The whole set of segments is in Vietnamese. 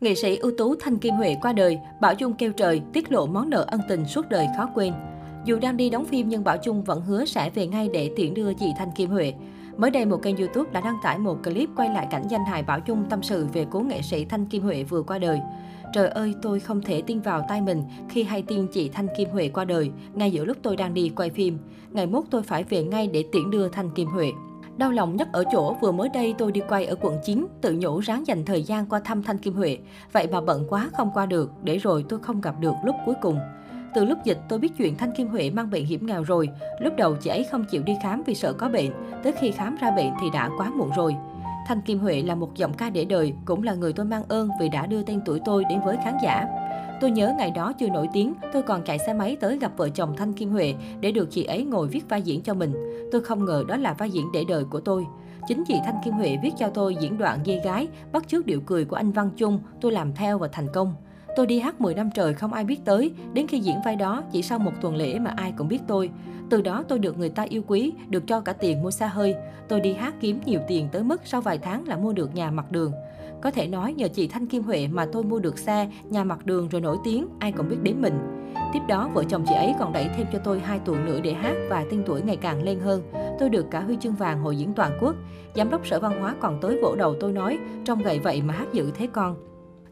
Nghệ sĩ ưu tú Thanh Kim Huệ qua đời, Bảo Dung kêu trời, tiết lộ món nợ ân tình suốt đời khó quên. Dù đang đi đóng phim nhưng Bảo Dung vẫn hứa sẽ về ngay để tiễn đưa chị Thanh Kim Huệ. Mới đây, một kênh YouTube đã đăng tải một clip quay lại cảnh danh hài Bảo Dung tâm sự về cố nghệ sĩ Thanh Kim Huệ vừa qua đời. Trời ơi, tôi không thể tin vào tay mình khi hay tin chị Thanh Kim Huệ qua đời, ngay giữa lúc tôi đang đi quay phim. Ngày mốt tôi phải về ngay để tiễn đưa Thanh Kim Huệ. Đau lòng nhất ở chỗ vừa mới đây tôi đi quay ở quận 9, tự nhủ ráng dành thời gian qua thăm Thanh Kim Huệ. Vậy mà bận quá không qua được, để rồi tôi không gặp được lúc cuối cùng. Từ lúc dịch tôi biết chuyện Thanh Kim Huệ mang bệnh hiểm nghèo rồi. Lúc đầu chị ấy không chịu đi khám vì sợ có bệnh. Tới khi khám ra bệnh thì đã quá muộn rồi. Thanh Kim Huệ là một giọng ca để đời, cũng là người tôi mang ơn vì đã đưa tên tuổi tôi đến với khán giả. Tôi nhớ ngày đó chưa nổi tiếng, tôi còn chạy xe máy tới gặp vợ chồng Thanh Kim Huệ để được chị ấy ngồi viết vai diễn cho mình. Tôi không ngờ đó là vai diễn để đời của tôi. Chính chị Thanh Kim Huệ viết cho tôi diễn đoạn dây gái, bắt chước điệu cười của anh Văn Trung, tôi làm theo và thành công. Tôi đi hát 10 năm trời không ai biết tới, đến khi diễn vai đó chỉ sau một tuần lễ mà ai cũng biết tôi. Từ đó tôi được người ta yêu quý, được cho cả tiền mua xa hơi. Tôi đi hát kiếm nhiều tiền tới mức sau vài tháng là mua được nhà mặt đường. Có thể nói nhờ chị Thanh Kim Huệ mà tôi mua được xe, nhà mặt đường rồi nổi tiếng, ai cũng biết đến mình. Tiếp đó, vợ chồng chị ấy còn đẩy thêm cho tôi 2 tuần nữa để hát và tên tuổi ngày càng lên hơn. Tôi được cả huy chương vàng hội diễn toàn quốc. Giám đốc Sở Văn hóa còn tới vỗ đầu tôi nói, trong gầy vậy mà hát dữ thế con.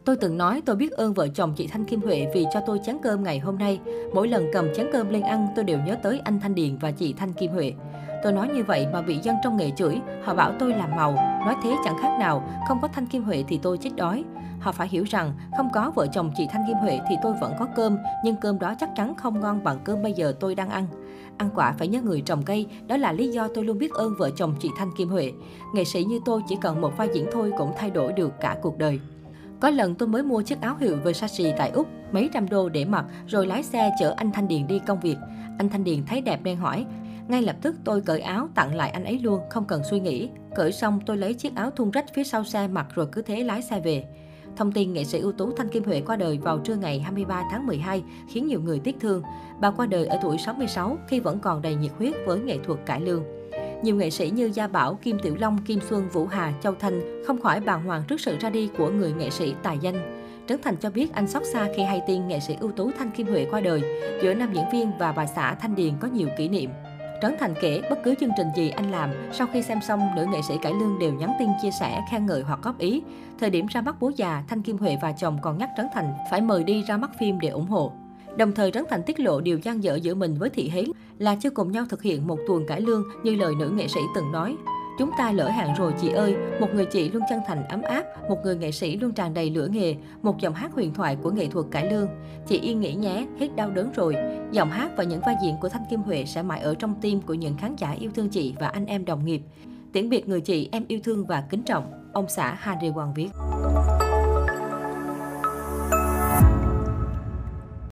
Tôi từng nói tôi biết ơn vợ chồng chị Thanh Kim Huệ vì cho tôi chén cơm ngày hôm nay. Mỗi lần cầm chén cơm lên ăn, tôi đều nhớ tới anh Thanh Điền và chị Thanh Kim Huệ. Tôi nói như vậy mà bị dân trong nghề chửi, họ bảo tôi làm màu, nói thế chẳng khác nào, không có Thanh Kim Huệ thì tôi chết đói. Họ phải hiểu rằng không có vợ chồng chị Thanh Kim Huệ thì tôi vẫn có cơm, nhưng cơm đó chắc chắn không ngon bằng cơm bây giờ tôi đang ăn. Ăn quả phải nhớ người trồng cây, đó là lý do tôi luôn biết ơn vợ chồng chị Thanh Kim Huệ. Nghệ sĩ như tôi chỉ cần một vai diễn thôi cũng thay đổi được cả cuộc đời. Có lần tôi mới mua chiếc áo hiệu Versace tại Úc, mấy trăm đô để mặc, rồi lái xe chở anh Thanh Điền đi công việc. Anh Thanh Điền thấy đẹp nên hỏi. Ngay lập tức tôi cởi áo tặng lại anh ấy luôn, không cần suy nghĩ. Cởi xong tôi lấy chiếc áo thun rách phía sau xe mặc rồi cứ thế lái xe về. Thông tin nghệ sĩ ưu tú Thanh Kim Huệ qua đời vào trưa ngày 23 tháng 12 khiến nhiều người tiếc thương. Bà qua đời ở tuổi 66 khi vẫn còn đầy nhiệt huyết với nghệ thuật cải lương. Nhiều nghệ sĩ như Gia Bảo, Kim Tiểu Long, Kim Xuân, Vũ Hà, Châu Thanh không khỏi bàng hoàng trước sự ra đi của người nghệ sĩ tài danh. Trấn Thành cho biết anh xót xa khi hay tin nghệ sĩ ưu tú Thanh Kim Huệ qua đời. Giữa nam diễn viên và bà xã Thanh Điền có nhiều kỷ niệm. Trấn Thành kể bất cứ chương trình gì anh làm, sau khi xem xong, nữ nghệ sĩ cải lương đều nhắn tin chia sẻ, khen ngợi hoặc góp ý. Thời điểm ra mắt bố già, Thanh Kim Huệ và chồng còn nhắc Trấn Thành phải mời đi ra mắt phim để ủng hộ. Đồng thời Trấn Thành tiết lộ điều gian dở giữa mình với Thị Hế là chưa cùng nhau thực hiện một tuần cải lương như lời nữ nghệ sĩ từng nói. Chúng ta lỡ hẹn rồi chị ơi, một người chị luôn chân thành ấm áp, một người nghệ sĩ luôn tràn đầy lửa nghề, một giọng hát huyền thoại của nghệ thuật cải lương. Chị yên nghỉ nhé, hết đau đớn rồi. Giọng hát và những vai diễn của Thanh Kim Huệ sẽ mãi ở trong tim của những khán giả yêu thương chị và anh em đồng nghiệp. Tiễn biệt người chị em yêu thương và kính trọng, ông xã Harry hoàng viết.